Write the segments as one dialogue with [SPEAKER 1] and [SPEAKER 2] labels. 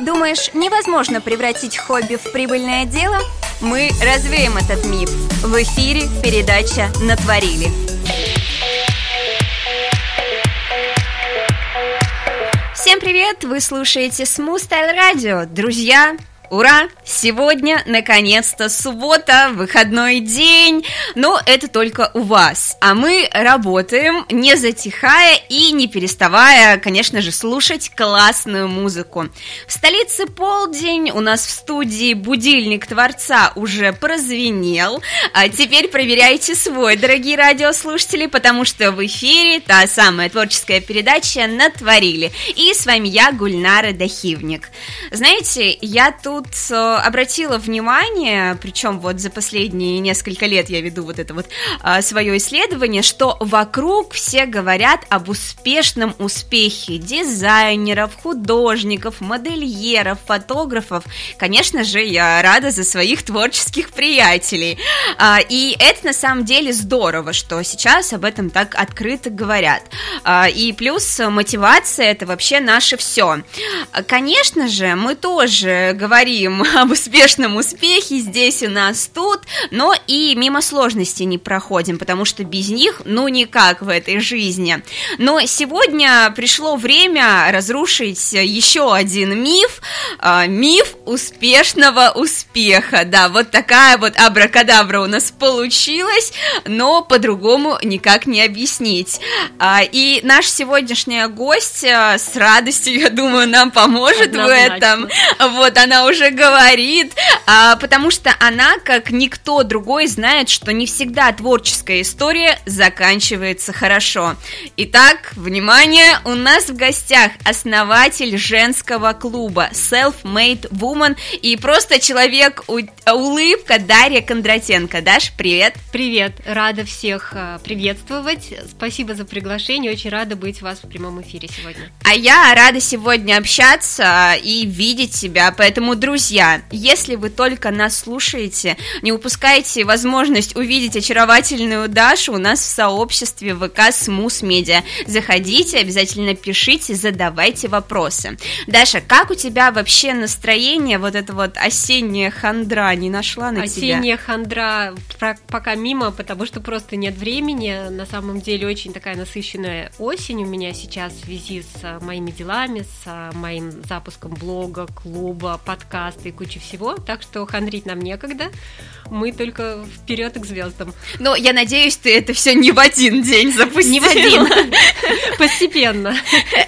[SPEAKER 1] Думаешь, невозможно превратить хобби в прибыльное дело? Мы развеем этот миф. В эфире передача «Натворили». Всем привет! Вы слушаете Smooth Style Radio. Друзья, Ура! Сегодня, наконец-то, суббота, выходной день, но это только у вас. А мы работаем, не затихая и не переставая, конечно же, слушать классную музыку. В столице полдень, у нас в студии будильник Творца уже прозвенел, а теперь проверяйте свой, дорогие радиослушатели, потому что в эфире та самая творческая передача «Натворили». И с вами я, Гульнара Дахивник. Знаете, я тут тут э, обратила внимание, причем вот за последние несколько лет я веду вот это вот э, свое исследование, что вокруг все говорят об успешном успехе дизайнеров, художников, модельеров, фотографов. Конечно же, я рада за своих творческих приятелей. А, и это на самом деле здорово, что сейчас об этом так открыто говорят. А, и плюс мотивация это вообще наше все. Конечно же, мы тоже говорим говорим об успешном успехе здесь у нас тут, но и мимо сложностей не проходим, потому что без них ну никак в этой жизни. Но сегодня пришло время разрушить еще один миф, э, миф успешного успеха. Да, вот такая вот абракадабра у нас получилась, но по-другому никак не объяснить. А, и наш сегодняшняя гостья с радостью, я думаю, нам поможет Однозначно. в этом. Вот она уже уже говорит, а, потому что она, как никто другой, знает, что не всегда творческая история заканчивается хорошо. Итак, внимание, у нас в гостях основатель женского клуба Self-Made Woman и просто человек улыбка Дарья Кондратенко. Даш, привет!
[SPEAKER 2] Привет, рада всех а, приветствовать. Спасибо за приглашение, очень рада быть у вас в прямом эфире сегодня.
[SPEAKER 1] А я рада сегодня общаться и видеть тебя, поэтому, друзья, если вы только нас слушаете, не упускайте возможность увидеть очаровательную Дашу у нас в сообществе ВК Смус Медиа. Заходите, обязательно пишите, задавайте вопросы. Даша, как у тебя вообще настроение, вот это вот осенняя хандра не нашла на
[SPEAKER 2] Осенняя тебя? Осенняя хандра пока мимо, потому что просто нет времени. На самом деле очень такая насыщенная осень у меня сейчас в связи с моими делами, с моим запуском блога, клуба, подкаста подкасты и куча всего, так что хандрить нам некогда. Мы только вперед к звездам.
[SPEAKER 1] Но я надеюсь, ты это все не в один день запустила.
[SPEAKER 2] Не в один. Постепенно.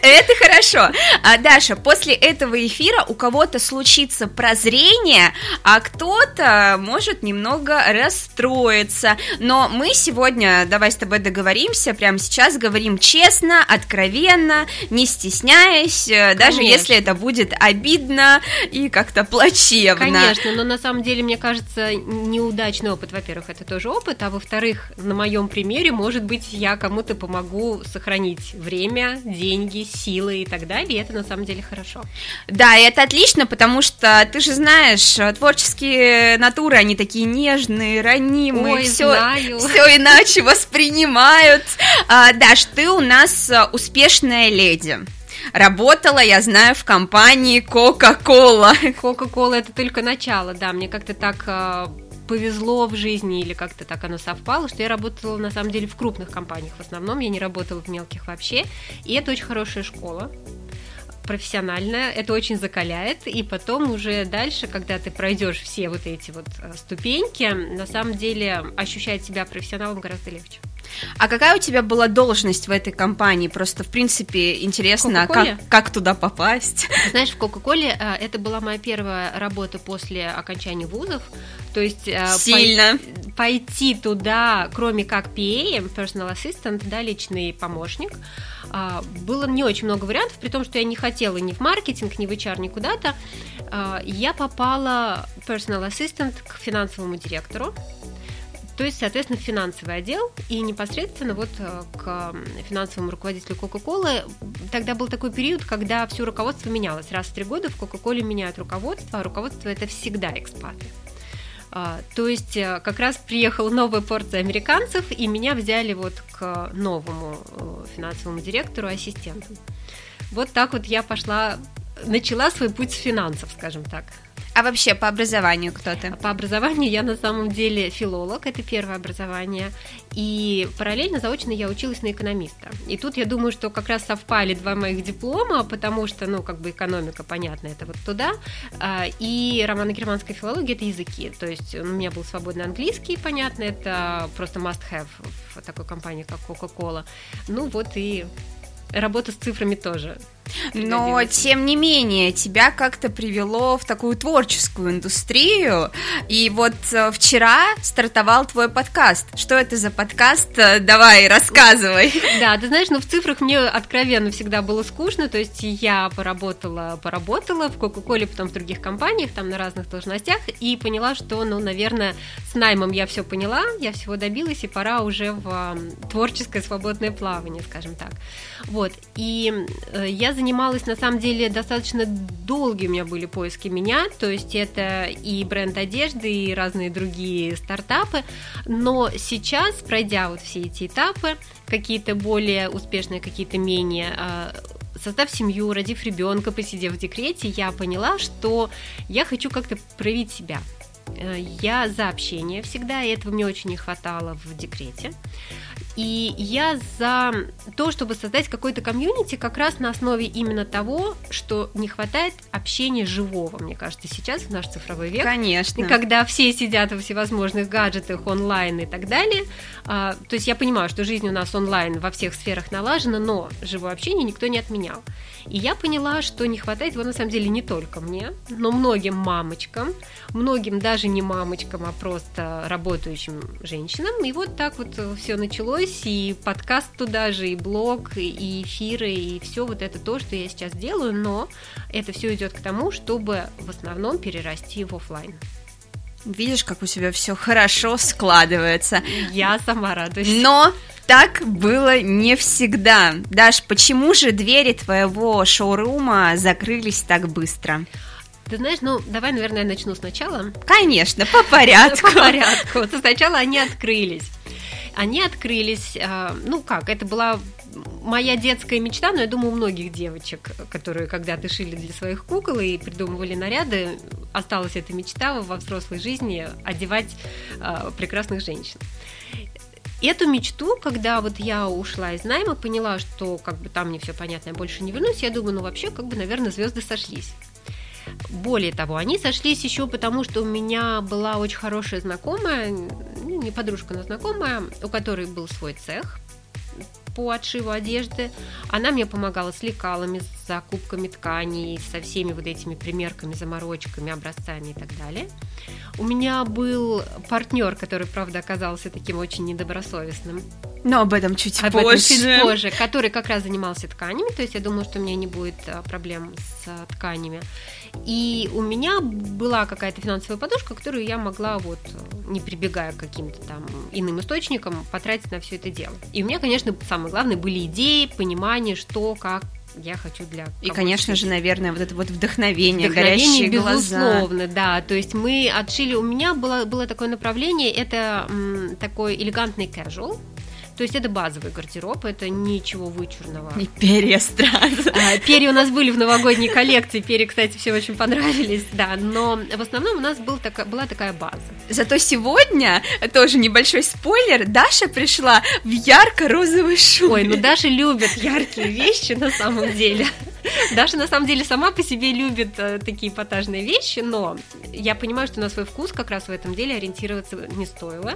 [SPEAKER 1] Это хорошо. А, Даша, после этого эфира у кого-то случится прозрение, а кто-то может немного расстроиться. Но мы сегодня, давай с тобой договоримся, прямо сейчас говорим честно, откровенно, не стесняясь, э, даже Конечно. если это будет обидно и как-то плачевно.
[SPEAKER 2] Конечно, но на самом деле, мне кажется, неудачный опыт, во-первых, это тоже опыт, а во-вторых, на моем примере, может быть, я кому-то помогу сохранить время, деньги, силы и так далее, и это на самом деле хорошо.
[SPEAKER 1] Да, и это отлично, потому что ты же знаешь, творческие натуры, они такие нежные, ранимые, все, все иначе воспринимают. А, Даш, ты у нас успешная леди. Работала, я знаю, в компании Coca-Cola.
[SPEAKER 2] Coca-Cola это только начало, да, мне как-то так а, повезло в жизни или как-то так оно совпало, что я работала на самом деле в крупных компаниях в основном, я не работала в мелких вообще, и это очень хорошая школа профессиональная, это очень закаляет, и потом уже дальше, когда ты пройдешь все вот эти вот э, ступеньки, на самом деле ощущать себя профессионалом гораздо легче.
[SPEAKER 1] А какая у тебя была должность в этой компании? Просто, в принципе, интересно, как, как туда попасть?
[SPEAKER 2] Знаешь, в Кока-Коле э, это была моя первая работа после окончания вузов. То есть
[SPEAKER 1] э, Сильно.
[SPEAKER 2] Пой, пойти туда, кроме как PA, personal assistant, да, личный помощник, а, было не очень много вариантов, при том, что я не хотела ни в маркетинг, ни в HR, ни куда-то. А, я попала personal assistant к финансовому директору, то есть, соответственно, финансовый отдел и непосредственно вот э, к финансовому руководителю Кока-Колы. Тогда был такой период, когда все руководство менялось. Раз в три года в Кока-Коле меняют руководство, а руководство это всегда экспаты. А, то есть э, как раз приехала новая порция американцев, и меня взяли вот к новому э, финансовому директору, ассистенту. Вот так вот я пошла начала свой путь с финансов, скажем так.
[SPEAKER 1] А вообще по образованию кто ты?
[SPEAKER 2] По образованию я на самом деле филолог, это первое образование. И параллельно заочно я училась на экономиста. И тут я думаю, что как раз совпали два моих диплома, потому что, ну, как бы экономика, понятно, это вот туда. А, и романо-германская филология – это языки. То есть у меня был свободный английский, понятно, это просто must-have в такой компании, как Coca-Cola. Ну вот и работа с цифрами тоже
[SPEAKER 1] но, тем не менее, тебя как-то привело в такую творческую индустрию. И вот э, вчера стартовал твой подкаст. Что это за подкаст? Э, давай, рассказывай.
[SPEAKER 2] Да, ты знаешь, ну в цифрах мне откровенно всегда было скучно. То есть я поработала, поработала в Кока-Коле, потом в других компаниях, там на разных должностях, и поняла, что, ну, наверное, с наймом я все поняла, я всего добилась, и пора уже в творческое свободное плавание, скажем так. Вот. И э, я занималась, на самом деле, достаточно долгие у меня были поиски меня, то есть это и бренд одежды, и разные другие стартапы, но сейчас, пройдя вот все эти этапы, какие-то более успешные, какие-то менее, а, создав семью, родив ребенка, посидев в декрете, я поняла, что я хочу как-то проявить себя. Э, я за общение всегда, и этого мне очень не хватало в декрете. И я за то, чтобы создать какой-то комьюнити как раз на основе именно того, что не хватает общения живого, мне кажется, сейчас в наш цифровой век.
[SPEAKER 1] Конечно.
[SPEAKER 2] И когда все сидят во всевозможных гаджетах, онлайн и так далее. А, то есть я понимаю, что жизнь у нас онлайн во всех сферах налажена, но живое общение никто не отменял. И я поняла, что не хватает его на самом деле не только мне, но многим мамочкам, многим даже не мамочкам, а просто работающим женщинам. И вот так вот все началось, и подкаст туда же, и блог, и эфиры, и все вот это то, что я сейчас делаю, но это все идет к тому, чтобы в основном перерасти в офлайн.
[SPEAKER 1] Видишь, как у тебя все хорошо складывается.
[SPEAKER 2] Я сама радуюсь.
[SPEAKER 1] Но так было не всегда. Даш, почему же двери твоего шоурума закрылись так быстро?
[SPEAKER 2] Ты знаешь, ну, давай, наверное, я начну сначала.
[SPEAKER 1] Конечно, по порядку.
[SPEAKER 2] По порядку. Вот сначала они открылись. Они открылись, а, ну как, это была моя детская мечта, но я думаю, у многих девочек, которые когда-то шили для своих кукол и придумывали наряды, осталась эта мечта во взрослой жизни одевать э, прекрасных женщин эту мечту, когда вот я ушла из найма, поняла, что как бы там мне все понятно, я больше не вернусь, я думаю, ну вообще, как бы, наверное, звезды сошлись. Более того, они сошлись еще потому, что у меня была очень хорошая знакомая, ну, не подружка, но знакомая, у которой был свой цех по отшиву одежды. Она мне помогала с лекалами, с закупками тканей, со всеми вот этими примерками, заморочками, образцами и так далее. У меня был партнер, который, правда, оказался таким очень недобросовестным.
[SPEAKER 1] Но об этом чуть
[SPEAKER 2] об
[SPEAKER 1] позже.
[SPEAKER 2] Этом чуть позже, который как раз занимался тканями, то есть я думала, что у меня не будет а, проблем с а, тканями. И у меня была какая-то финансовая подушка, которую я могла, вот, не прибегая к каким-то там иным источникам, потратить на все это дело. И у меня, конечно, самое главное, были идеи, понимание, что, как, я хочу для
[SPEAKER 1] И, конечно же, наверное, вот это вот вдохновение,
[SPEAKER 2] вдохновение
[SPEAKER 1] горящие
[SPEAKER 2] безусловно,
[SPEAKER 1] глаза.
[SPEAKER 2] да. То есть мы отшили, у меня было, было такое направление, это м, такой элегантный casual, то есть это базовый гардероб, это ничего вычурного.
[SPEAKER 1] И перья сразу.
[SPEAKER 2] А, перья у нас были в новогодней коллекции, перья, кстати, все очень понравились, да, но в основном у нас был така, была такая база.
[SPEAKER 1] Зато сегодня, тоже небольшой спойлер, Даша пришла в ярко-розовый шубе.
[SPEAKER 2] Ой, ну Даша любит яркие вещи на самом деле. Даша на самом деле сама по себе любит э, такие эпатажные вещи, но я понимаю, что на свой вкус как раз в этом деле ориентироваться не стоило.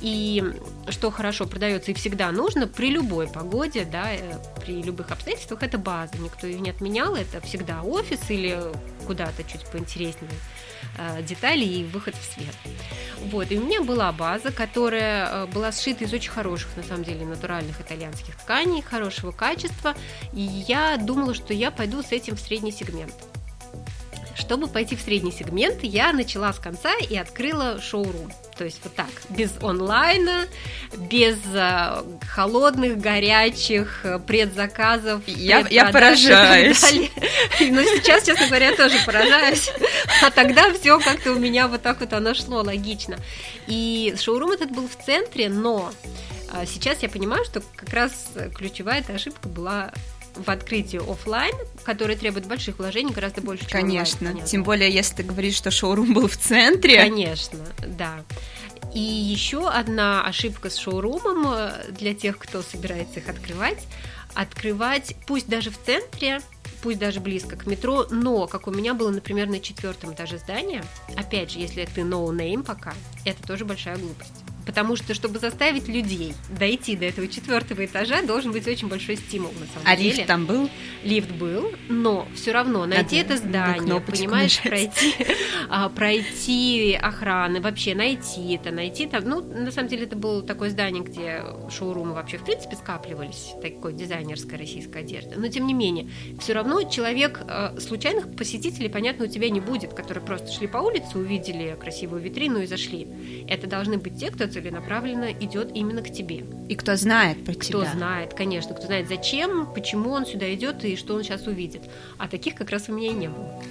[SPEAKER 2] И что хорошо продается и всегда нужно при любой погоде, да, э, при любых обстоятельствах, это база. Никто ее не отменял, это всегда офис или куда-то чуть поинтереснее Э, детали и выход в свет. Вот, и у меня была база, которая э, была сшита из очень хороших, на самом деле, натуральных итальянских тканей, хорошего качества, и я думала, что я пойду с этим в средний сегмент. Чтобы пойти в средний сегмент, я начала с конца и открыла шоурум. То есть вот так, без онлайна, без э, холодных, горячих э, предзаказов.
[SPEAKER 1] Я, я поражаюсь.
[SPEAKER 2] Но сейчас, честно говоря, тоже поражаюсь. А тогда все как-то у меня вот так вот оно шло логично. И шоурум этот был в центре, но э, сейчас я понимаю, что как раз ключевая эта ошибка была в открытии офлайн, который требует больших вложений, гораздо больше, чем
[SPEAKER 1] Конечно,
[SPEAKER 2] онлайн,
[SPEAKER 1] тем более, если ты говоришь, что шоурум был в центре.
[SPEAKER 2] Конечно, да. И еще одна ошибка с шоурумом э, для тех, кто собирается их открывать. Открывать, пусть даже в центре, пусть даже близко к метро, но, как у меня было, например, на четвертом этаже здания, опять же, если ты no name пока, это тоже большая глупость. Потому что, чтобы заставить людей дойти до этого четвертого этажа, должен быть очень большой стимул, на самом
[SPEAKER 1] а
[SPEAKER 2] деле.
[SPEAKER 1] А лифт там был?
[SPEAKER 2] Лифт был, но все равно найти надо, это здание, понимаешь, пройти, а, пройти охраны, вообще найти это, найти там. Ну, на самом деле, это было такое здание, где шоурумы вообще, в принципе, скапливались, такой дизайнерская российская одежда. Но, тем не менее, все равно человек, а, случайных посетителей, понятно, у тебя не будет, которые просто шли по улице, увидели красивую витрину и зашли. Это должны быть те, кто целенаправленно идет именно к тебе.
[SPEAKER 1] И кто знает про
[SPEAKER 2] кто
[SPEAKER 1] тебя.
[SPEAKER 2] Кто знает, конечно, кто знает зачем, почему он сюда идет и что он сейчас увидит. А таких как раз у меня и не было.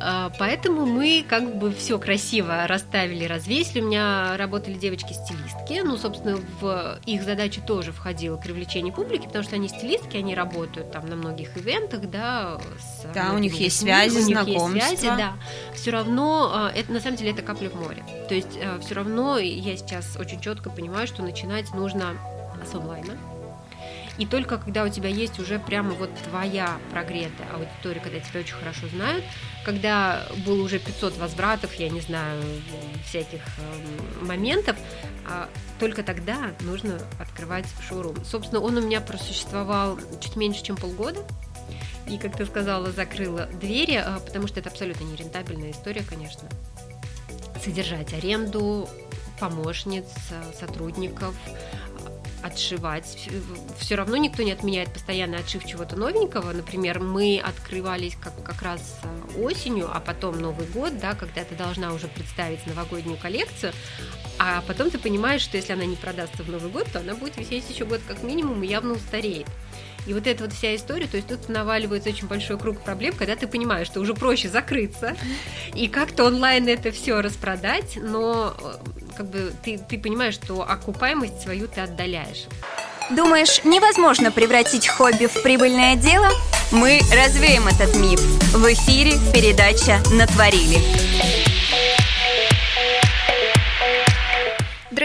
[SPEAKER 2] А, поэтому мы как бы все красиво расставили, развесили. У меня работали девочки-стилистки. Ну, собственно, в их задачу тоже входило привлечение публики, потому что они стилистки, они работают там на многих ивентах, да.
[SPEAKER 1] С да, у них есть связи, у знакомства. Них есть связи,
[SPEAKER 2] да. Все равно, а, это на самом деле это капля в море. То есть а, все равно я сейчас очень четко понимаю, что начинать нужно с онлайна и только когда у тебя есть уже прямо вот твоя прогретая аудитория, когда тебя очень хорошо знают, когда было уже 500 возвратов, я не знаю, всяких э, моментов, э, только тогда нужно открывать шоурум. Собственно, он у меня просуществовал чуть меньше, чем полгода. И, как ты сказала, закрыла двери, э, потому что это абсолютно нерентабельная история, конечно. Содержать аренду, помощниц, э, сотрудников, отшивать. Все равно никто не отменяет постоянный отшив чего-то новенького. Например, мы открывались как, как раз э, осенью, а потом Новый год, да, когда ты должна уже представить новогоднюю коллекцию, а потом ты понимаешь, что если она не продастся в Новый год, то она будет висеть еще год как минимум и явно устареет. И вот эта вот вся история, то есть тут наваливается очень большой круг проблем, когда ты понимаешь, что уже проще закрыться и как-то онлайн это все распродать, но э, как бы ты, ты понимаешь, что окупаемость свою ты отдаляешь.
[SPEAKER 1] Думаешь, невозможно превратить хобби в прибыльное дело? Мы развеем этот миф. В эфире передача «Натворили».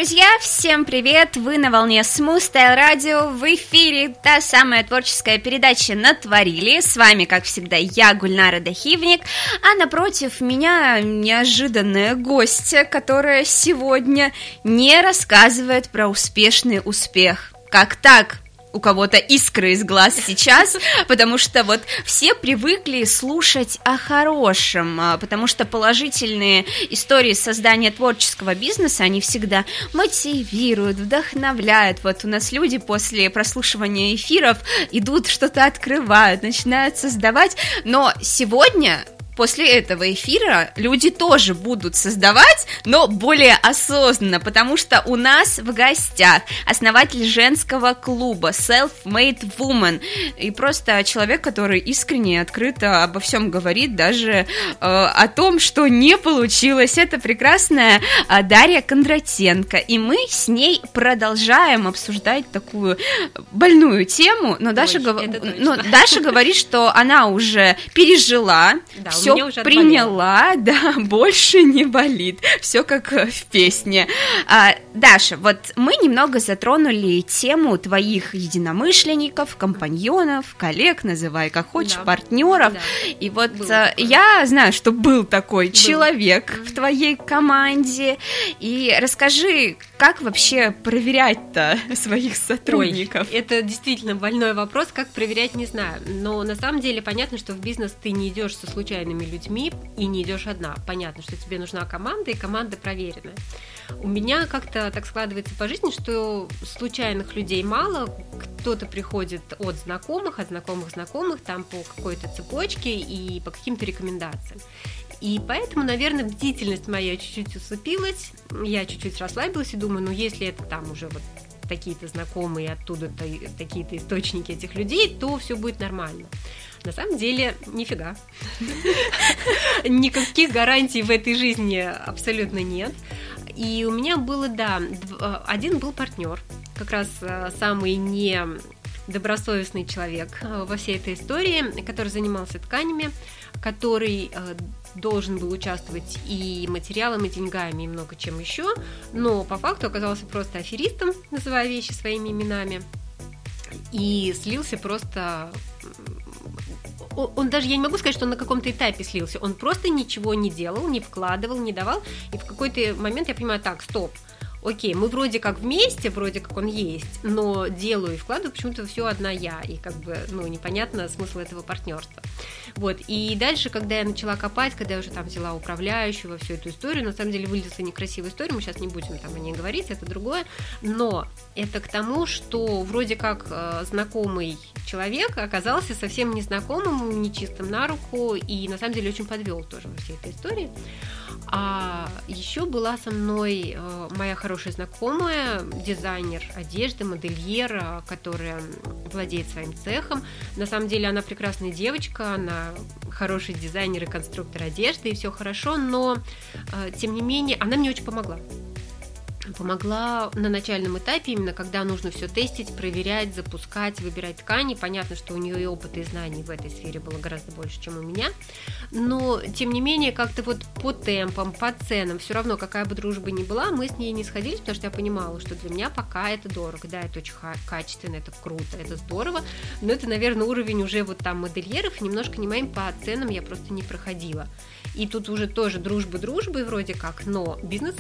[SPEAKER 1] Друзья, всем привет! Вы на волне Smooth Style Radio, в эфире та самая творческая передача «Натворили». С вами, как всегда, я, Гульнара Дахивник, а напротив меня неожиданная гостья, которая сегодня не рассказывает про успешный успех. Как так? У кого-то искры из глаз сейчас, потому что вот все привыкли слушать о хорошем, а, потому что положительные истории создания творческого бизнеса, они всегда мотивируют, вдохновляют. Вот у нас люди после прослушивания эфиров идут, что-то открывают, начинают создавать, но сегодня после этого эфира люди тоже будут создавать, но более осознанно, потому что у нас в гостях основатель женского клуба Self-Made Woman. И просто человек, который искренне, открыто обо всем говорит, даже э, о том, что не получилось. Это прекрасная э, Дарья Кондратенко, и мы с ней продолжаем обсуждать такую больную тему, но Даша, гов... но Даша говорит, что она уже пережила да, все приняла, да, больше не болит. Все как в песне. А, Даша, вот мы немного затронули тему твоих единомышленников, компаньонов, коллег, называй как хочешь, да. партнеров. Да. И вот Было я знаю, что был такой был. человек в твоей команде. И расскажи, как вообще проверять-то своих сотрудников?
[SPEAKER 2] Ой, это действительно больной вопрос, как проверять, не знаю. Но на самом деле понятно, что в бизнес ты не идешь со случайными людьми и не идешь одна. Понятно, что тебе нужна команда, и команда проверенная. У меня как-то так складывается по жизни, что случайных людей мало, кто-то приходит от знакомых, от знакомых знакомых, там по какой-то цепочке и по каким-то рекомендациям. И поэтому, наверное, бдительность моя чуть-чуть усыпилась, я чуть-чуть расслабилась и думаю, ну если это там уже вот такие-то знакомые, оттуда такие-то источники этих людей, то все будет нормально. На самом деле, нифига. Никаких гарантий в этой жизни абсолютно нет. И у меня было, да, один был партнер, как раз э, самый не добросовестный человек э, во всей этой истории, который занимался тканями, который э, должен был участвовать и материалом, и деньгами, и много чем еще, но по факту оказался просто аферистом, называя вещи своими именами, и слился просто он даже, я не могу сказать, что он на каком-то этапе слился, он просто ничего не делал, не вкладывал, не давал, и в какой-то момент я понимаю, так, стоп, окей, мы вроде как вместе, вроде как он есть, но делаю и вкладываю почему-то все одна я, и как бы, ну, непонятно смысл этого партнерства. Вот, и дальше, когда я начала копать, когда я уже там взяла управляющего, всю эту историю, на самом деле вылезла некрасивая история, мы сейчас не будем там о ней говорить, это другое, но это к тому, что вроде как э, знакомый человек оказался совсем незнакомым, нечистым на руку, и на самом деле очень подвел тоже во всей этой истории. А еще была со мной э, моя хорошая знакомая, дизайнер одежды, модельер, э, которая владеет своим цехом. На самом деле она прекрасная девочка, она хороший дизайнер и конструктор одежды, и все хорошо, но э, тем не менее она мне очень помогла помогла на начальном этапе, именно когда нужно все тестить, проверять, запускать, выбирать ткани. Понятно, что у нее и опыта, и знаний в этой сфере было гораздо больше, чем у меня. Но, тем не менее, как-то вот по темпам, по ценам, все равно, какая бы дружба ни была, мы с ней не сходились, потому что я понимала, что для меня пока это дорого. Да, это очень качественно, это круто, это здорово, но это, наверное, уровень уже вот там модельеров, немножко не моим по ценам я просто не проходила. И тут уже тоже дружба дружбы вроде как, но бизнес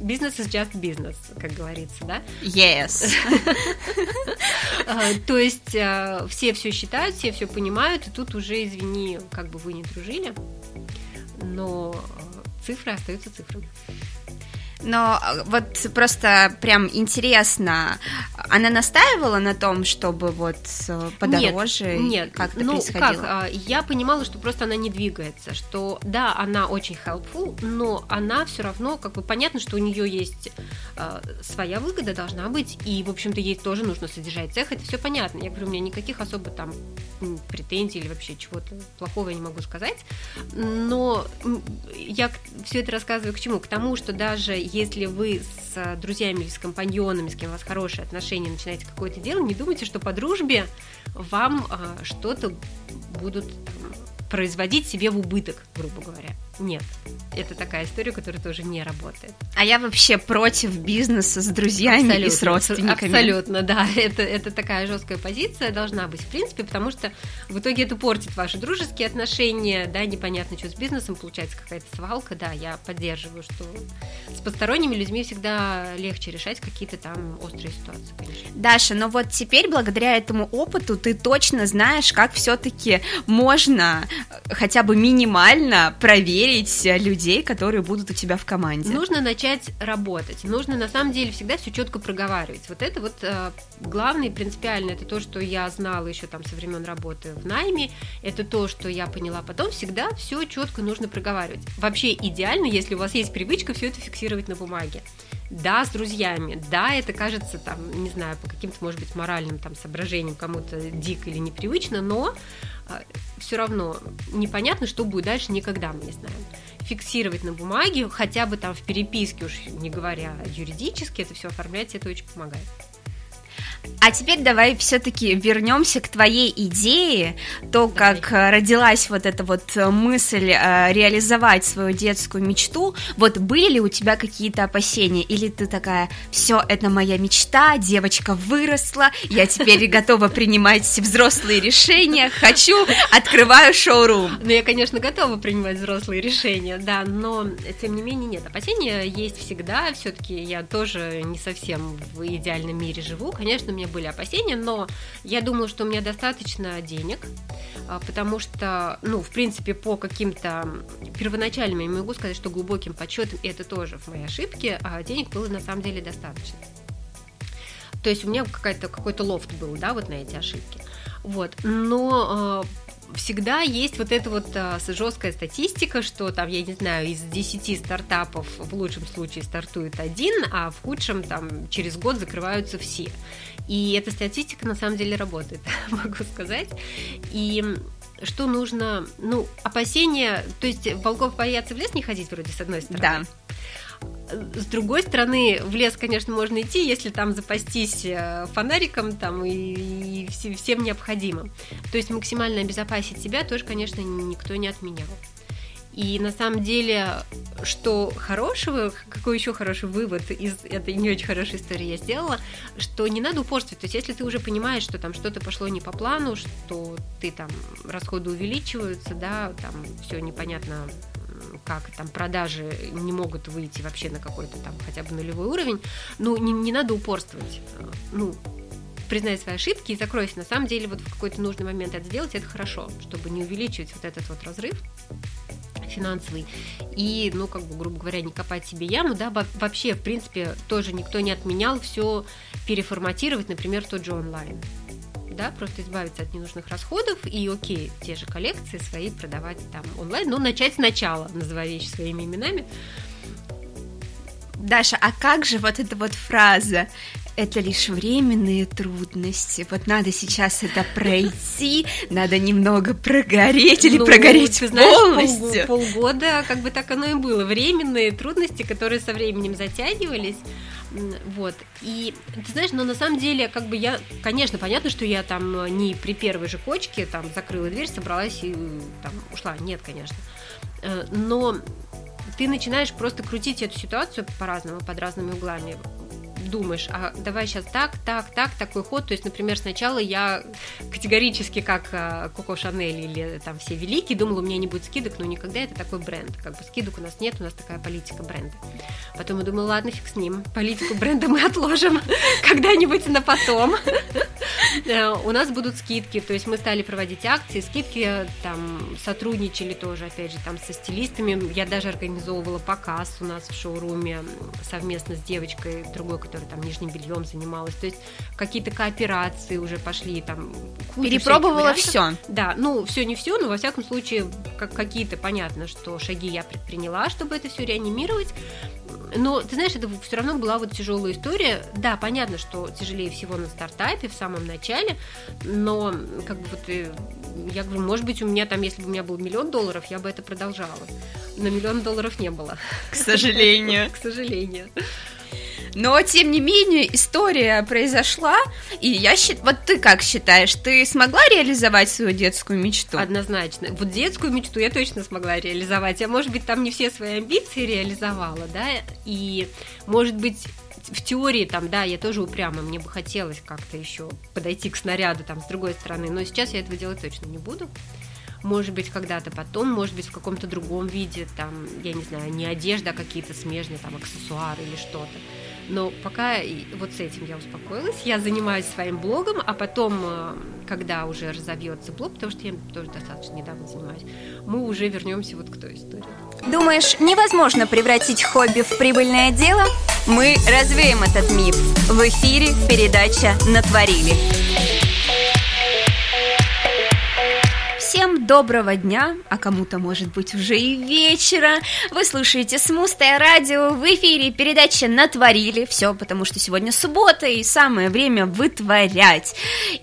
[SPEAKER 2] Business is just business, как говорится, да?
[SPEAKER 1] Yes.
[SPEAKER 2] А, то есть а, все все считают, все все понимают, и тут уже, извини, как бы вы не дружили, но а, цифры остаются цифрами.
[SPEAKER 1] Но э, вот просто прям интересно, она настаивала на том, чтобы вот э, подороже?
[SPEAKER 2] Нет, нет. как это ну, происходило? Как? Я понимала, что просто она не двигается, что да, она очень helpful, но она все равно, как бы понятно, что у нее есть э, своя выгода должна быть, и, в общем-то, ей тоже нужно содержать цех, это все понятно. Я говорю, у меня никаких особо там претензий или вообще чего-то плохого я не могу сказать, но я все это рассказываю к чему? К тому, что даже если вы с друзьями или с компаньонами, с кем у вас хорошие отношения, начинаете какое-то дело, не думайте, что по дружбе вам а, что-то будут производить себе в убыток, грубо говоря. Нет, это такая история, которая тоже не работает.
[SPEAKER 1] А я вообще против бизнеса с друзьями абсолютно, и с родственниками.
[SPEAKER 2] Абсолютно, да. Это, это такая жесткая позиция должна быть, в принципе, потому что в итоге это портит ваши дружеские отношения, да, непонятно, что с бизнесом, получается какая-то свалка, да, я поддерживаю, что с посторонними людьми всегда легче решать какие-то там острые ситуации, конечно.
[SPEAKER 1] Даша, но вот теперь благодаря этому опыту ты точно знаешь, как все-таки можно хотя бы минимально проверить проверить людей, которые будут у тебя в команде?
[SPEAKER 2] Нужно начать работать. Нужно на самом деле всегда все четко проговаривать. Вот это вот э, главное принципиально, это то, что я знала еще там со времен работы в найме, это то, что я поняла потом, всегда все четко нужно проговаривать. Вообще идеально, если у вас есть привычка все это фиксировать на бумаге. Да, с друзьями, да, это кажется там, не знаю, по каким-то, может быть, моральным там соображениям кому-то дико или непривычно, но а, все равно непонятно, что будет дальше, никогда мы не знаем. Фиксировать на бумаге, хотя бы там в переписке, уж не говоря юридически, это все оформлять, это очень помогает.
[SPEAKER 1] А теперь давай все-таки вернемся к твоей идее, то, как э, родилась вот эта вот э, мысль э, реализовать свою детскую мечту. Вот были ли у тебя какие-то опасения? Или ты такая, все, это моя мечта, девочка выросла, я теперь готова принимать взрослые решения, хочу, открываю шоурум.
[SPEAKER 2] Ну, я, конечно, готова принимать взрослые решения, да, но, тем не менее, нет, опасения есть всегда, все-таки я тоже не совсем в идеальном мире живу, конечно, у меня были опасения, но я думала, что у меня достаточно денег, а, потому что, ну, в принципе, по каким-то первоначальным, я могу сказать, что глубоким подсчетам, и это тоже в моей ошибке, а денег было на самом деле достаточно. То есть у меня какой-то какой-то лофт был, да, вот на эти ошибки. Вот. Но а, всегда есть вот эта вот а, жесткая статистика, что там, я не знаю, из 10 стартапов в лучшем случае стартует один, а в худшем там через год закрываются все. И эта статистика на самом деле работает, могу сказать. И что нужно, ну, опасения, то есть волков боятся в лес не ходить вроде с одной стороны.
[SPEAKER 1] Да.
[SPEAKER 2] С другой стороны, в лес, конечно, можно идти, если там запастись э, фонариком там, и, и всем необходимым. То есть максимально обезопасить себя тоже, конечно, никто не отменял. И на самом деле, что хорошего, какой еще хороший вывод из этой не очень хорошей истории я сделала, что не надо упорствовать. То есть, если ты уже понимаешь, что там что-то пошло не по плану, что ты там расходы увеличиваются, да, там все непонятно как там продажи не могут выйти вообще на какой-то там хотя бы нулевой уровень, ну, не, не надо упорствовать. Ну, признай свои ошибки и закройся. На самом деле, вот в какой-то нужный момент это сделать, это хорошо, чтобы не увеличивать вот этот вот разрыв финансовый и, ну, как бы, грубо говоря, не копать себе яму, да, вообще, в принципе, тоже никто не отменял все переформатировать, например, тот же онлайн да, просто избавиться от ненужных расходов и, окей, те же коллекции свои продавать там онлайн, но начать сначала, называя вещи своими именами.
[SPEAKER 1] Даша, а как же вот эта вот фраза это лишь временные трудности. Вот надо сейчас это пройти, надо немного прогореть или ну, прогореть ты знаешь, полностью.
[SPEAKER 2] Пол, полгода, как бы так оно и было. Временные трудности, которые со временем затягивались. Вот. И ты знаешь, но на самом деле, как бы я, конечно, понятно, что я там не при первой же кочке там закрыла дверь, собралась и там ушла. Нет, конечно. Э, но ты начинаешь просто крутить эту ситуацию по-разному, под разными углами думаешь, а давай сейчас так, так, так, такой ход. То есть, например, сначала я категорически, как а, Коко Шанель или там все великие, думала, у меня не будет скидок, но никогда это такой бренд. Как бы скидок у нас нет, у нас такая политика бренда. Потом я думала, ладно, фиг с ним, политику бренда мы отложим когда-нибудь на потом. Э, у нас будут скидки, то есть мы стали проводить акции, скидки там сотрудничали тоже, опять же, там со стилистами. Я даже организовывала показ у нас в шоуруме совместно с девочкой другой, которая там нижним бельем занималась. То есть какие-то кооперации уже пошли там.
[SPEAKER 1] Перепробовала все.
[SPEAKER 2] Да, ну все не все, но во всяком случае как какие-то понятно, что шаги я предприняла, чтобы это все реанимировать. Но ты знаешь, это все равно была вот тяжелая история. Да, понятно, что тяжелее всего на стартапе в самом начале, но как бы вот э, я говорю, может быть, у меня там, если бы у меня был миллион долларов, я бы это продолжала. Но миллион долларов не было.
[SPEAKER 1] К сожалению.
[SPEAKER 2] К сожалению.
[SPEAKER 1] Но, тем не менее, история произошла, и я считаю... Вот ты как считаешь, ты смогла реализовать свою детскую мечту?
[SPEAKER 2] Однозначно. Вот детскую мечту я точно смогла реализовать. Я, может быть, там не все свои амбиции реализовала, да, и, может быть, в теории там, да, я тоже упряма, мне бы хотелось как-то еще подойти к снаряду там с другой стороны, но сейчас я этого делать точно не буду может быть, когда-то потом, может быть, в каком-то другом виде, там, я не знаю, не одежда, а какие-то смежные, там, аксессуары или что-то. Но пока вот с этим я успокоилась, я занимаюсь своим блогом, а потом, э, когда уже разовьется блог, потому что я тоже достаточно недавно занимаюсь, мы уже вернемся вот к той истории.
[SPEAKER 1] Думаешь, невозможно превратить хобби в прибыльное дело? Мы развеем этот миф. В эфире передача «Натворили». Всем доброго дня, а кому-то, может быть, уже и вечера. Вы слушаете Смустое радио, в эфире передача «Натворили». Все, потому что сегодня суббота, и самое время вытворять.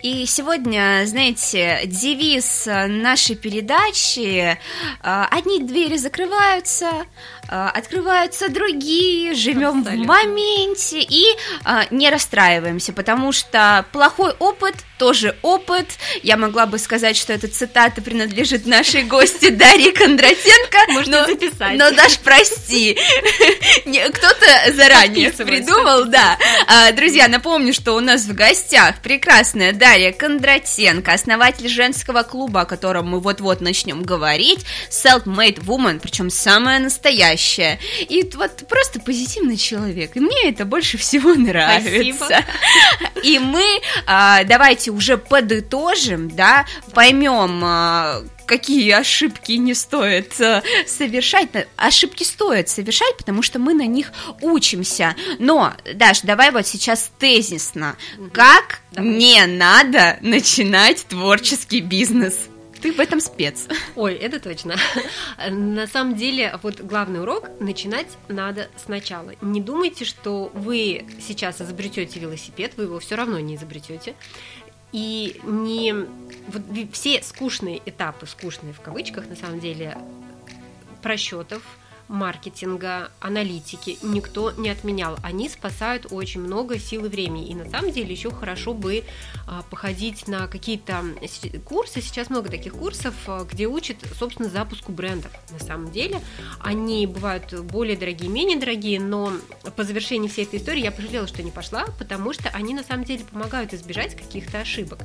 [SPEAKER 1] И сегодня, знаете, девиз нашей передачи «Одни двери закрываются, а, открываются другие, живем в моменте и а, не расстраиваемся, потому что плохой опыт тоже опыт. Я могла бы сказать, что эта цитата принадлежит нашей гости Дарье Кондратенко.
[SPEAKER 2] Можно записать.
[SPEAKER 1] Но, Даш, прости. Кто-то заранее придумал, да. А, друзья, напомню, что у нас в гостях прекрасная Дарья Кондратенко, основатель женского клуба, о котором мы вот-вот начнем говорить, Self-Made Woman, причем самая настоящая настоящая. И вот просто позитивный человек. И мне это больше всего нравится. Спасибо. И мы а, давайте уже подытожим, да, поймем, а, какие ошибки не стоит а, совершать. Ошибки стоит совершать, потому что мы на них учимся. Но, Даш, давай вот сейчас тезисно. Как давай. не надо начинать творческий бизнес? Ты в этом спец.
[SPEAKER 2] Ой, это точно. На самом деле, вот главный урок начинать надо сначала. Не думайте, что вы сейчас изобретете велосипед, вы его все равно не изобретете. И не вот все скучные этапы, скучные в кавычках, на самом деле, просчетов, маркетинга, аналитики никто не отменял. Они спасают очень много сил и времени. И на самом деле еще хорошо бы а, походить на какие-то курсы. Сейчас много таких курсов, а, где учат, собственно, запуску брендов. На самом деле они бывают более дорогие, менее дорогие, но по завершении всей этой истории я пожалела, что не пошла, потому что они на самом деле помогают избежать каких-то ошибок.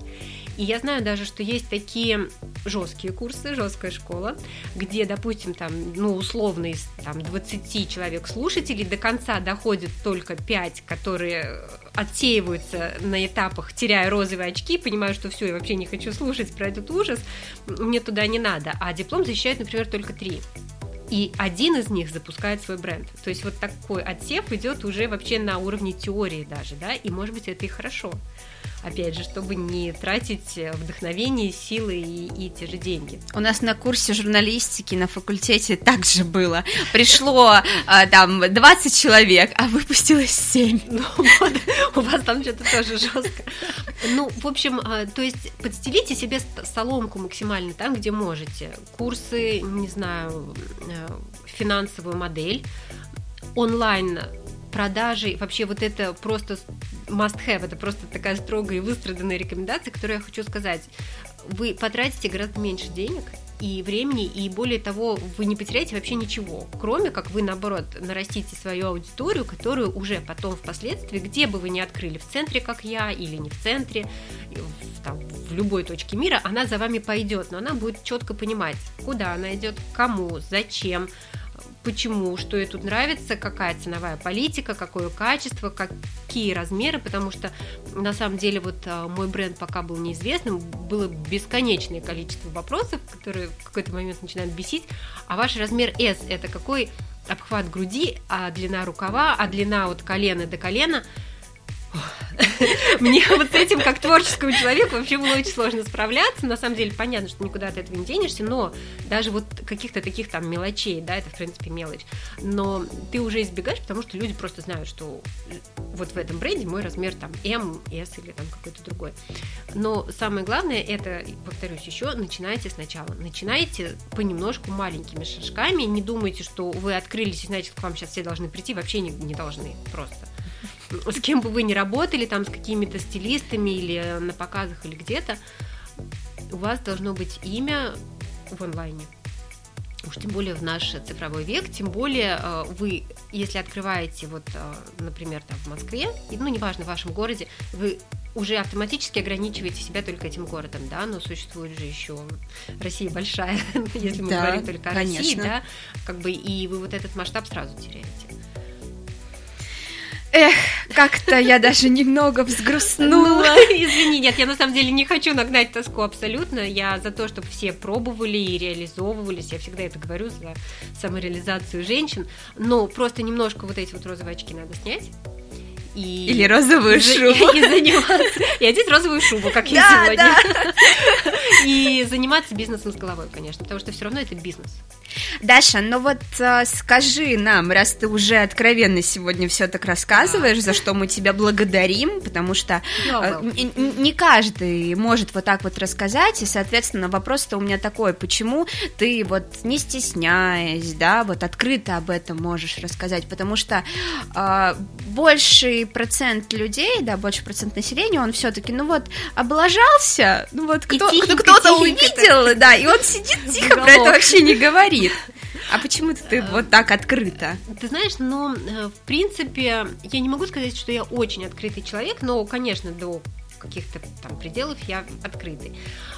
[SPEAKER 2] И я знаю даже, что есть такие жесткие курсы, жесткая школа, где, допустим, там, ну, условно, из там, 20 человек слушателей до конца доходит только 5, которые отсеиваются на этапах, теряя розовые очки, понимаю, что все, я вообще не хочу слушать про этот ужас, мне туда не надо. А диплом защищает, например, только 3 и один из них запускает свой бренд. То есть вот такой отсев идет уже вообще на уровне теории даже, да, и может быть это и хорошо опять же, чтобы не тратить вдохновение, силы и, и те же деньги.
[SPEAKER 1] У нас на курсе журналистики на факультете так же было. Пришло а, там 20 человек, а выпустилось 7. Ну,
[SPEAKER 2] вот, у вас там что-то тоже жестко. Ну, в общем, а, то есть подстелите себе соломку максимально там, где можете. Курсы, не знаю, э, финансовую модель, онлайн продажи, вообще вот это просто must have, это просто такая строгая и выстраданная рекомендация, которую я хочу сказать. Вы потратите гораздо меньше денег, и времени, и более того, вы не потеряете вообще ничего, кроме как вы, наоборот, нарастите свою аудиторию, которую уже потом впоследствии, где бы вы ни открыли, в центре, как я, или не в центре, в, там, в любой точке мира, она за вами пойдет, но она будет четко понимать, куда она идет, кому, зачем, почему, что ей тут нравится, какая ценовая политика, какое качество, какие размеры, потому что на самом деле вот а, мой бренд пока был неизвестным, было бесконечное количество вопросов, которые в какой-то момент начинают бесить, а ваш размер S это какой обхват груди, а длина рукава, а длина от колена до колена – мне вот с этим, как творческому человеку, вообще было очень сложно справляться. На самом деле, понятно, что никуда от этого не денешься, но даже вот каких-то таких там мелочей, да, это, в принципе, мелочь, но ты уже избегаешь, потому что люди просто знают, что вот в этом бренде мой размер там M, S или там какой-то другой. Но самое главное, это, повторюсь еще, начинайте сначала. Начинайте понемножку маленькими шажками, не думайте, что вы открылись и значит, к вам сейчас все должны прийти, вообще не, не должны просто с кем бы вы ни работали, там с какими-то стилистами или на показах или где-то, у вас должно быть имя в онлайне. Уж тем более в наш цифровой век, тем более э, вы, если открываете, вот, э, например, там в Москве, ну, неважно, в вашем городе, вы уже автоматически ограничиваете себя только этим городом, да, но существует же еще Россия большая, если мы да, говорим только о конечно. России, да, как бы и вы вот этот масштаб сразу теряете.
[SPEAKER 1] Эх, как-то я даже немного взгрустнула.
[SPEAKER 2] Извини, нет, я на самом деле не хочу нагнать тоску абсолютно. Я за то, чтобы все пробовали и реализовывались. Я всегда это говорю за самореализацию женщин. Но просто немножко вот эти вот розовые очки надо снять
[SPEAKER 1] и... Или розовую шубу.
[SPEAKER 2] И заниматься. И одеть розовую шубу, как я сегодня. И заниматься бизнесом с головой, конечно, потому что все равно это бизнес.
[SPEAKER 1] Даша, ну вот э, скажи нам, раз ты уже откровенно сегодня все так рассказываешь, да. за что мы тебя благодарим, потому что э, не каждый может вот так вот рассказать, и, соответственно, вопрос-то у меня такой, почему ты вот не стесняясь, да, вот открыто об этом можешь рассказать, потому что э, больший процент людей, да, больше процент населения, он все-таки, ну вот, облажался, ну вот кто, кто, кто-то увидел, да, и он сидит тихо, про это вообще не говорит. А почему ты вот так открыто?
[SPEAKER 2] Ты знаешь, ну, э, в принципе, я не могу сказать, что я очень открытый человек, но, конечно, до каких-то там пределов я открытый.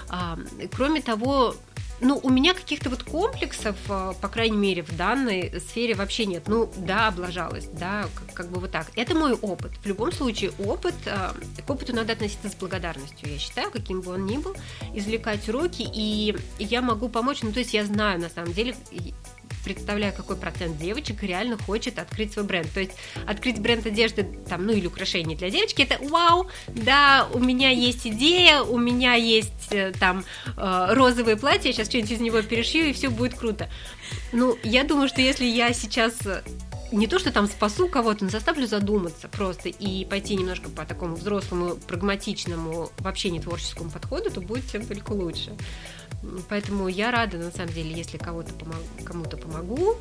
[SPEAKER 2] А, кроме того, ну, у меня каких-то вот комплексов, э, по крайней мере, в данной сфере вообще нет. Ну, да, облажалась, да, как, как бы вот так. Это мой опыт. В любом случае, опыт, э, к опыту надо относиться с благодарностью, я считаю, каким бы он ни был, извлекать уроки, и я могу помочь, ну, то есть я знаю, на самом деле, представляю, какой процент девочек реально хочет открыть свой бренд. То есть открыть бренд одежды, там, ну или украшений для девочки, это вау, да, у меня есть идея, у меня есть э, там э, розовое платье, я сейчас что-нибудь из него перешью, и все будет круто. Ну, я думаю, что если я сейчас не то, что там спасу кого-то, но заставлю задуматься просто и пойти немножко по такому взрослому, прагматичному, вообще не творческому подходу, то будет всем только лучше. Поэтому я рада, на самом деле, если кого-то помог, кому-то помогу.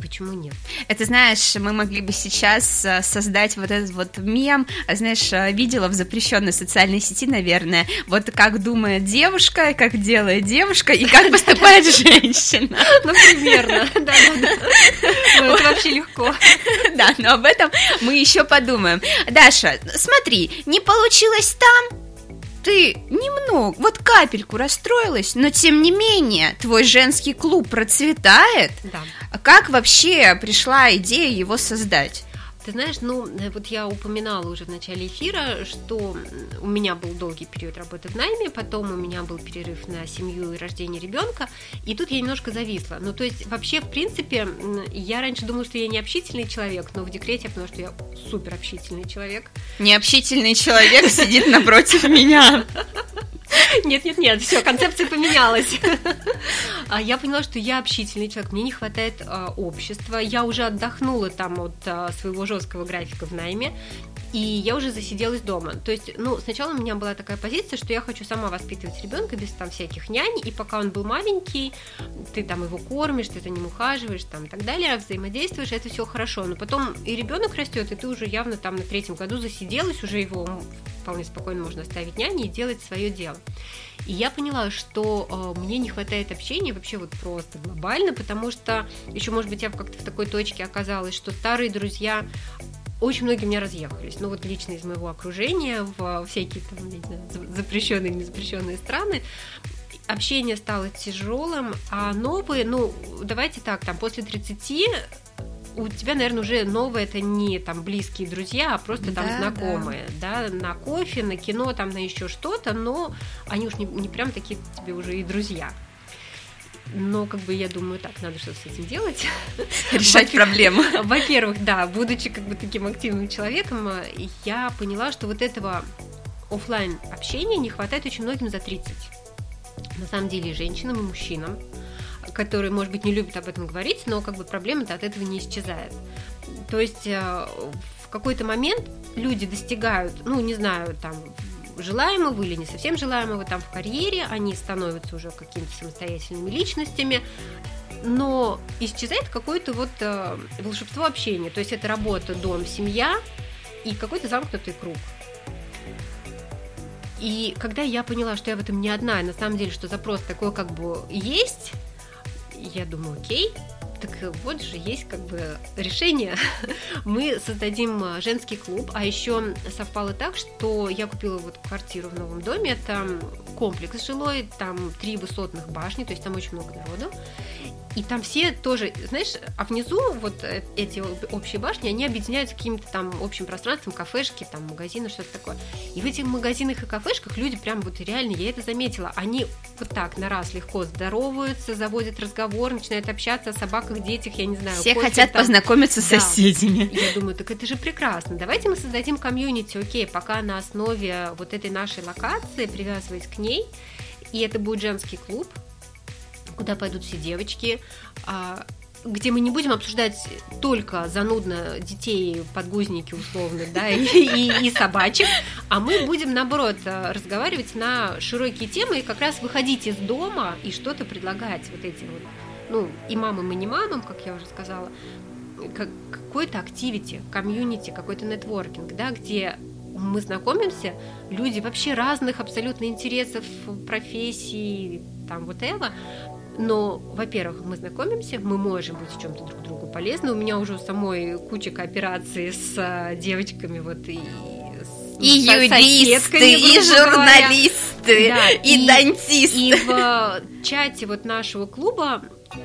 [SPEAKER 2] Почему нет?
[SPEAKER 1] Это, знаешь, мы могли бы сейчас э, создать вот этот вот мем, а, знаешь, э, видела в запрещенной социальной сети, наверное, вот как думает девушка, как делает девушка и как поступает женщина.
[SPEAKER 2] Ну, примерно, да-да-да. Ну, это вообще легко.
[SPEAKER 1] Да, но об этом мы еще подумаем. Даша, смотри, не получилось там, ты немного, вот капельку расстроилась, но тем не менее твой женский клуб процветает.
[SPEAKER 2] Да.
[SPEAKER 1] Как вообще пришла идея его создать?
[SPEAKER 2] Ты знаешь, ну, э, вот я упоминала уже в начале эфира, что у меня был долгий период работы в найме, потом у меня был перерыв на семью и рождение ребенка, и тут я немножко зависла. Ну, то есть, вообще, в принципе, я раньше думала, что я не общительный человек, но в декрете я поняла, что я супер общительный человек.
[SPEAKER 1] Необщительный человек сидит напротив меня.
[SPEAKER 2] Нет, нет, нет, все, концепция поменялась. А я поняла, что я общительный человек, мне не хватает а, общества. Я уже отдохнула там от а, своего жесткого графика в найме, и я уже засиделась дома. То есть, ну, сначала у меня была такая позиция, что я хочу сама воспитывать ребенка без там всяких нянь, и пока он был маленький, ты там его кормишь, ты за ним ухаживаешь, там и так далее, взаимодействуешь, это все хорошо. Но потом и ребенок растет, и ты уже явно там на третьем году засиделась, уже его вполне спокойно можно оставить няне и делать свое дело. И я поняла, что э, мне не хватает общения вообще вот просто глобально, потому что еще, может быть, я как-то в такой точке оказалась, что старые друзья очень многие у меня разъехались. Ну вот лично из моего окружения в всякие там, не знаю, запрещенные или незапрещенные страны общение стало тяжелым, а новые, ну, давайте так, там, после 30 у тебя, наверное, уже новые это не там близкие друзья, а просто там да, знакомые, да. да, на кофе, на кино, там на еще что-то, но они уж не, не прям такие тебе уже и друзья. Но, как бы, я думаю, так, надо что-то с этим делать.
[SPEAKER 1] Решать проблему.
[SPEAKER 2] Во-первых, да, будучи как бы таким активным человеком, я поняла, что вот этого офлайн общения не хватает очень многим за 30. На самом деле и женщинам, и мужчинам которые, может быть, не любят об этом говорить, но как бы проблема-то от этого не исчезает. То есть э, в какой-то момент люди достигают, ну, не знаю, там, желаемого или не совсем желаемого там в карьере, они становятся уже какими-то самостоятельными личностями, но исчезает какое-то вот э, волшебство общения. То есть это работа, дом, семья и какой-то замкнутый круг. И когда я поняла, что я в этом не одна, и на самом деле, что запрос такой как бы есть, я думаю, окей, так вот же есть как бы решение. Мы создадим а, женский клуб, а еще совпало так, что я купила вот квартиру в новом доме, это комплекс жилой, там три высотных башни, то есть там очень много народу. И там все тоже, знаешь, а внизу вот э, эти общие башни, они объединяются каким-то там общим пространством, кафешки, там магазины, что-то такое. И в этих магазинах и кафешках люди прям вот реально, я это заметила, они вот так на раз легко здороваются, заводят разговор, начинают общаться о собаках, детях, я не знаю.
[SPEAKER 1] Все кофе, хотят там. познакомиться с да. соседями.
[SPEAKER 2] Я думаю, так это же прекрасно. Давайте мы создадим комьюнити, окей, пока на основе вот этой нашей локации, привязываясь к ней, и это будет женский клуб, куда пойдут все девочки, а, где мы не будем обсуждать только занудно детей, подгузники условно, да, и, и, и собачек, а мы будем, наоборот, разговаривать на широкие темы и как раз выходить из дома и что-то предлагать вот этим вот, ну, и мамам, и не мамам, как я уже сказала, как, какой-то активити, комьюнити, какой-то нетворкинг, да, где мы знакомимся, люди вообще разных абсолютно интересов, профессий, там, вот это, но, во-первых, мы знакомимся, мы можем быть в чем-то друг другу полезны. У меня уже у самой куча кооперации с а, девочками, вот и
[SPEAKER 1] и юристы, и журналисты, да, и, и дантисты.
[SPEAKER 2] И в чате вот нашего клуба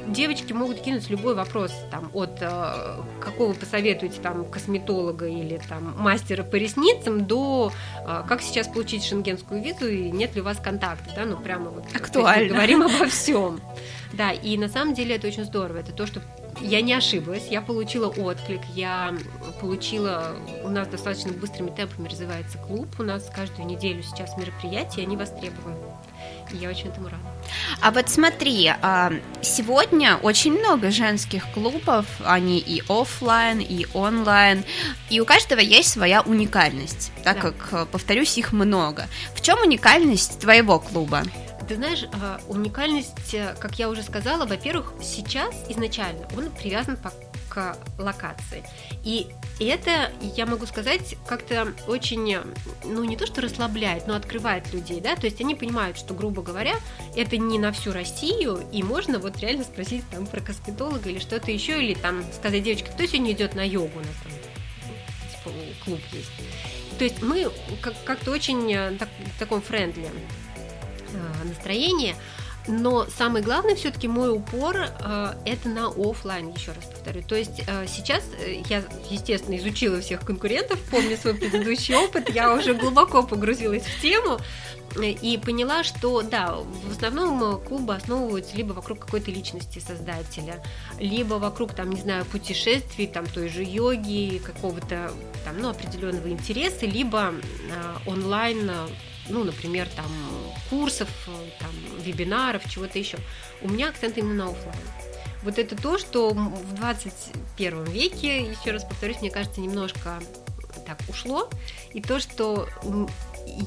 [SPEAKER 2] девочки могут кинуть любой вопрос, там, от э, какого посоветуете там косметолога или там мастера по ресницам до э, как сейчас получить шенгенскую визу и нет ли у вас контакта, да, ну прямо вот
[SPEAKER 1] актуально.
[SPEAKER 2] говорим обо всем. Да, и на самом деле это очень здорово. Это то, что я не ошиблась, я получила отклик, я получила, у нас достаточно быстрыми темпами развивается клуб, у нас каждую неделю сейчас мероприятия, они востребованы. И я очень этому рада.
[SPEAKER 1] А вот смотри, а, сегодня очень много женских клубов, они и офлайн, и онлайн, и у каждого есть своя уникальность, так да. как, повторюсь, их много. В чем уникальность твоего клуба?
[SPEAKER 2] Ты знаешь, а, уникальность, э, как я уже сказала, во-первых, сейчас изначально он привязан к локации. И это, я могу сказать, как-то очень, ну не то что расслабляет, но открывает людей, да, то есть они понимают, что, грубо говоря, это не на всю Россию, и можно вот реально спросить там про косметолога или что-то еще, или там сказать, девочка, кто сегодня идет на йогу, у нас там клуб есть. То есть мы как-то очень э, так, в таком френдли э, настроении, но самый главный все-таки мой упор э, это на офлайн, еще раз повторю. То есть э, сейчас э, я, естественно, изучила всех конкурентов, помню свой предыдущий опыт, я уже глубоко погрузилась в тему э, и поняла, что да, в основном клубы основываются либо вокруг какой-то личности создателя, либо вокруг, там, не знаю, путешествий, там, той же йоги, какого-то там, ну, определенного интереса, либо э, онлайн ну, например, там курсов, там, вебинаров, чего-то еще. У меня акцент именно на офлайн. Вот это то, что в 21 веке, еще раз повторюсь, мне кажется, немножко так ушло. И то, что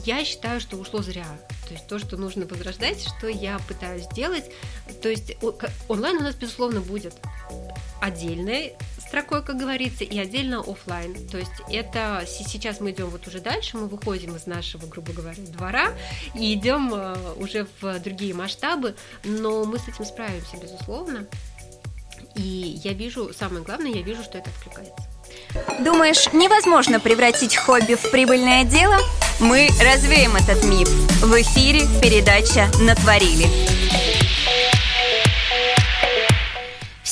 [SPEAKER 2] я считаю, что ушло зря. То есть то, что нужно возрождать, что я пытаюсь сделать. То есть онлайн у нас, безусловно, будет отдельной строкой, как говорится, и отдельно офлайн. То есть это сейчас мы идем вот уже дальше, мы выходим из нашего, грубо говоря, двора и идем э, уже в другие масштабы, но мы с этим справимся, безусловно. И я вижу, самое главное, я вижу, что это откликается.
[SPEAKER 1] Думаешь, невозможно превратить хобби в прибыльное дело? Мы развеем этот миф. В эфире передача «Натворили».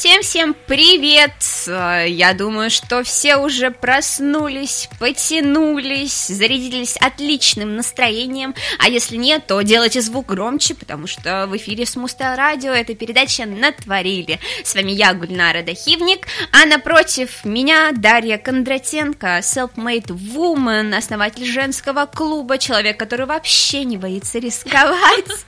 [SPEAKER 1] Всем-всем привет! Я думаю, что все уже проснулись, потянулись, зарядились отличным настроением. А если нет, то делайте звук громче, потому что в эфире Смустел Радио эта передача «Натворили». С вами я, Гульнара Дахивник, а напротив меня Дарья Кондратенко, self-made woman, основатель женского клуба, человек, который вообще не боится рисковать.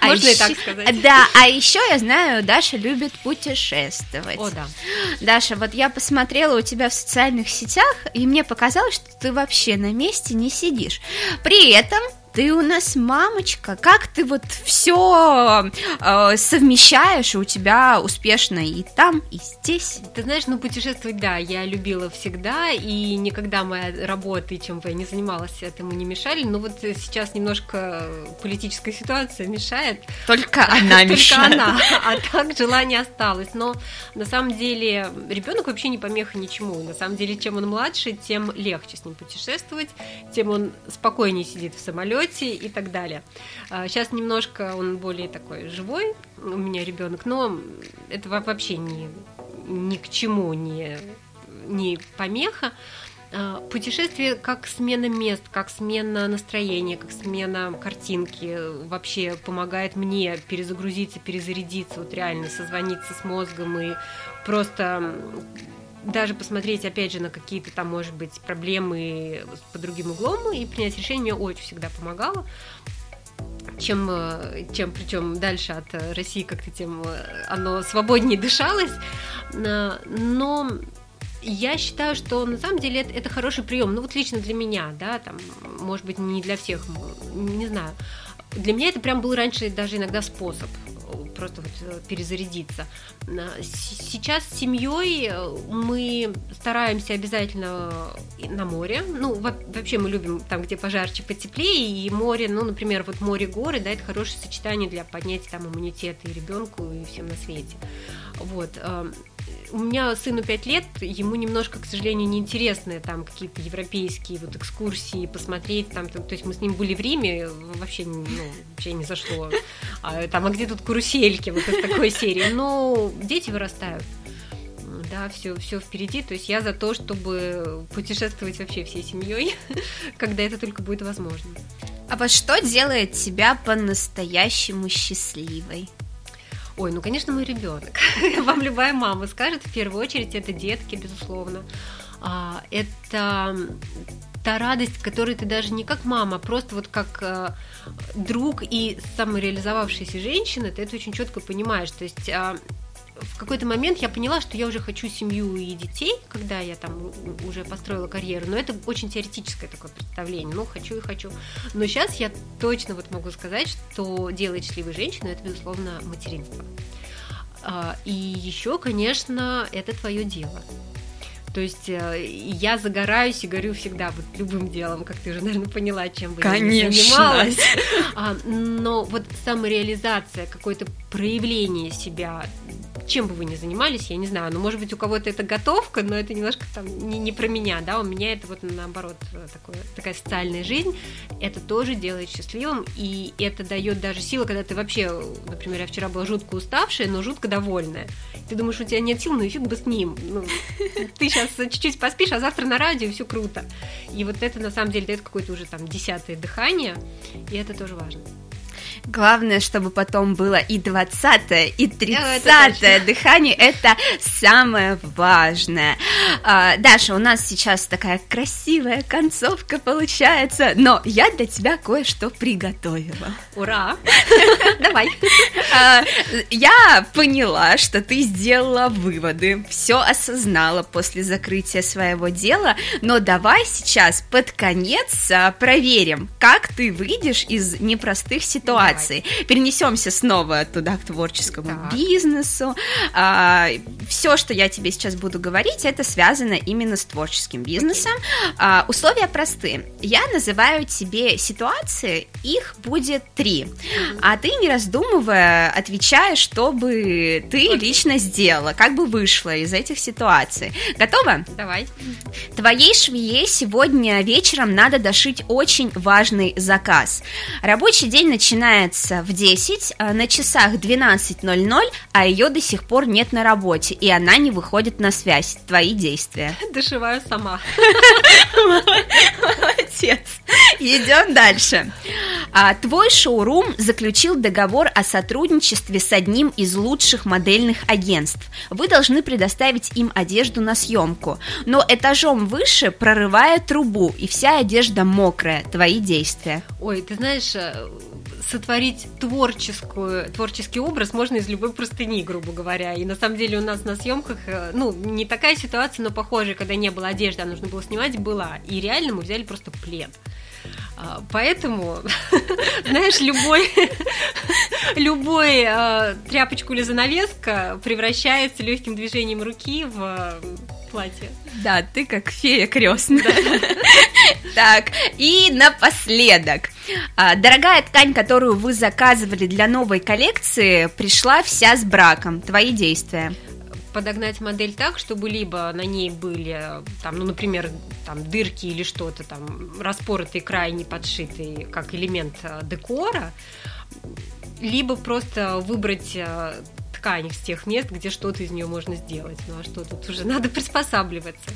[SPEAKER 2] А Можно и так сказать.
[SPEAKER 1] Да, а еще я знаю, Даша любит путешествовать.
[SPEAKER 2] О, да.
[SPEAKER 1] Даша, вот я посмотрела у тебя в социальных сетях, и мне показалось, что ты вообще на месте не сидишь. При этом ты у нас мамочка, как ты вот все э, совмещаешь, у тебя успешно и там, и здесь?
[SPEAKER 2] Ты знаешь, ну путешествовать, да, я любила всегда, и никогда моя работа, и чем бы я ни занималась, этому не мешали, но вот сейчас немножко политическая ситуация мешает.
[SPEAKER 1] Только она мешает.
[SPEAKER 2] Только она, а так желание осталось, но на самом деле ребенок вообще не помеха ничему, на самом деле чем он младше, тем легче с ним путешествовать, тем он спокойнее сидит в самолете, самолете и так далее. Сейчас а, немножко он более такой живой, у меня ребенок, но это вообще ни, ни к чему не, не помеха. А, путешествие как смена мест, как смена настроения, как смена картинки вообще помогает мне перезагрузиться, перезарядиться, вот реально созвониться с мозгом и просто даже посмотреть, опять же, на какие-то там, может быть, проблемы по другим углом и принять решение мне очень всегда помогало чем, э, чем причем дальше от России как-то тем э, оно свободнее дышалось. Э, но я считаю, что на самом деле это, это хороший прием. Ну вот лично для меня, да, там, может быть, не для всех, не знаю. Для меня это прям был раньше даже иногда способ просто вот э, перезарядиться. Сейчас с семьей э, мы стараемся обязательно на море. Ну, вообще мы любим там, где пожарче, потеплее, и море, ну, например, вот море-горы, да, это хорошее сочетание для поднятия там иммунитета и ребенку, и всем на свете. Вот у меня сыну 5 лет, ему немножко, к сожалению, неинтересны там какие-то европейские вот экскурсии, посмотреть там, то, есть мы с ним были в Риме, вообще, ну, вообще не зашло. А, там, а где тут карусельки, вот из такой серии. Но дети вырастают. Да, все, все впереди. То есть я за то, чтобы путешествовать вообще всей семьей, когда это только будет возможно.
[SPEAKER 1] А вот что делает тебя по-настоящему счастливой?
[SPEAKER 2] Ой, ну, конечно, мой ребенок. Вам любая мама скажет, в первую очередь, это детки, безусловно. А, это та радость, которую ты даже не как мама, а просто вот как э, друг и самореализовавшаяся женщина, ты это очень четко понимаешь. То есть э, в какой-то момент я поняла, что я уже хочу семью и детей, когда я там уже построила карьеру, но это очень теоретическое такое представление, ну, хочу и хочу. Но сейчас я точно вот могу сказать, что делает счастливой женщину, это, безусловно, материнство. А, и еще, конечно, это твое дело. То есть э, я загораюсь и горю всегда вот любым делом, как ты уже, наверное, поняла, чем бы
[SPEAKER 1] Конечно.
[SPEAKER 2] я занималась. А, но вот самореализация, какое-то проявление себя, чем бы вы ни занимались, я не знаю, ну, может быть, у кого-то это готовка, но это немножко там не, не про меня, да, у меня это вот наоборот такое, такая социальная жизнь, это тоже делает счастливым, и это дает даже силы, когда ты вообще, например, я вчера была жутко уставшая, но жутко довольная. Ты думаешь, у тебя нет сил, ну и фиг бы с ним. Ну, ты сейчас чуть-чуть поспишь, а завтра на радио, все круто. И вот это на самом деле дает какое-то уже там десятое дыхание, и это тоже важно.
[SPEAKER 1] Главное, чтобы потом было и 20 и 30 дыхание. Это самое важное. А, Даша, у нас сейчас такая красивая концовка получается, но я для тебя кое-что приготовила.
[SPEAKER 2] Ура! Давай.
[SPEAKER 1] А, я поняла, что ты сделала выводы, все осознала после закрытия своего дела, но давай сейчас под конец а, проверим, как ты выйдешь из непростых ситуаций ситуации. Перенесемся снова туда, к творческому так. бизнесу. А, все, что я тебе сейчас буду говорить, это связано именно с творческим бизнесом. А, условия простые. Я называю тебе ситуации, их будет три. А ты, не раздумывая, отвечаешь, что бы ты Окей. лично сделала, как бы вышла из этих ситуаций. Готова?
[SPEAKER 2] Давай.
[SPEAKER 1] Твоей швее сегодня вечером надо дошить очень важный заказ. Рабочий день начинается начинается в 10, а на часах 12.00, а ее до сих пор нет на работе, и она не выходит на связь. Твои действия.
[SPEAKER 2] Дошиваю сама.
[SPEAKER 1] Молодец. Идем дальше. А, твой шоурум заключил договор о сотрудничестве с одним из лучших модельных агентств. Вы должны предоставить им одежду на съемку, но этажом выше прорывая трубу, и вся одежда мокрая. Твои действия.
[SPEAKER 2] Ой, ты знаешь, э, сотворить творческую, творческий образ можно из любой простыни, грубо говоря. И на самом деле у нас на съемках, э, ну, не такая ситуация, но похожая, когда не было одежды, а нужно было снимать, была. И реально мы взяли просто плед. А, поэтому, знаешь, любой, любой э, тряпочку или занавеска превращается легким движением руки в платье.
[SPEAKER 1] Да, ты как фея крестная. Так, и напоследок. А, дорогая ткань, которую вы заказывали для новой коллекции, пришла вся с браком. Твои действия
[SPEAKER 2] подогнать модель так, чтобы либо на ней были, там, ну, например, там, дырки или что-то там, распоротый край не подшитый, как элемент э, декора, либо просто выбрать э, ткань с тех мест, где что-то из нее можно сделать. Ну а что тут уже надо приспосабливаться.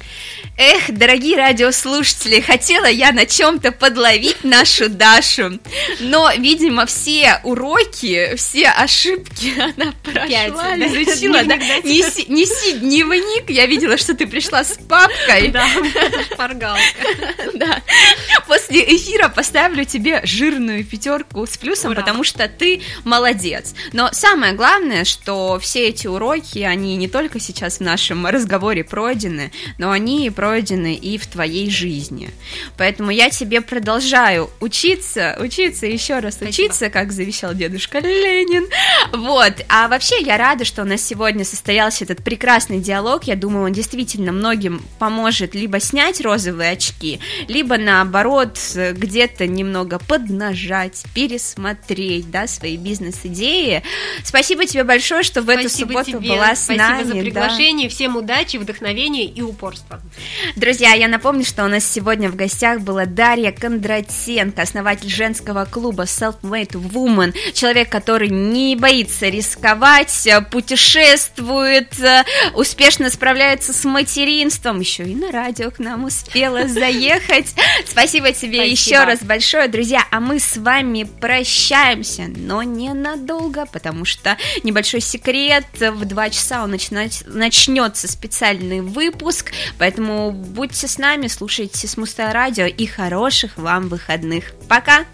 [SPEAKER 1] Эх, дорогие радиослушатели, хотела я на чем-то подловить нашу Дашу, но, видимо, все уроки, все ошибки она прошла, Пять, изучила. Да? Неси, неси дневник, я видела, что ты пришла с папкой.
[SPEAKER 2] Да, шпаргалка.
[SPEAKER 1] Да. После эфира поставлю тебе жирную пятерку с плюсом, потому что ты молодец. Но самое главное, что все эти уроки, они не только сейчас в нашем разговоре пройдены, но они пройдены и в твоей жизни. Поэтому я тебе продолжаю учиться, учиться, еще раз Спасибо. учиться, как завещал дедушка Ленин. Вот. А вообще я рада, что у нас сегодня состоялся этот прекрасный диалог. Я думаю, он действительно многим поможет либо снять розовые очки, либо наоборот где-то немного поднажать, пересмотреть, да, свои бизнес-идеи. Спасибо тебе большое, что в Спасибо эту субботу тебе. была с
[SPEAKER 2] Спасибо
[SPEAKER 1] нами.
[SPEAKER 2] Спасибо за приглашение, да. всем удачи, вдохновения и упорства.
[SPEAKER 1] Друзья, я напомню, что у нас сегодня в гостях была Дарья Кондратенко, основатель женского клуба Self-Made Woman, человек, который не боится рисковать, путешествует, успешно справляется с материнством, еще и на радио к нам успела заехать. Спасибо тебе еще раз большое, друзья, а мы с вами прощаемся, но ненадолго, потому что небольшой секрет секрет. В 2 часа он начинать, начнется специальный выпуск, поэтому будьте с нами, слушайте Смустое радио и хороших вам выходных. Пока!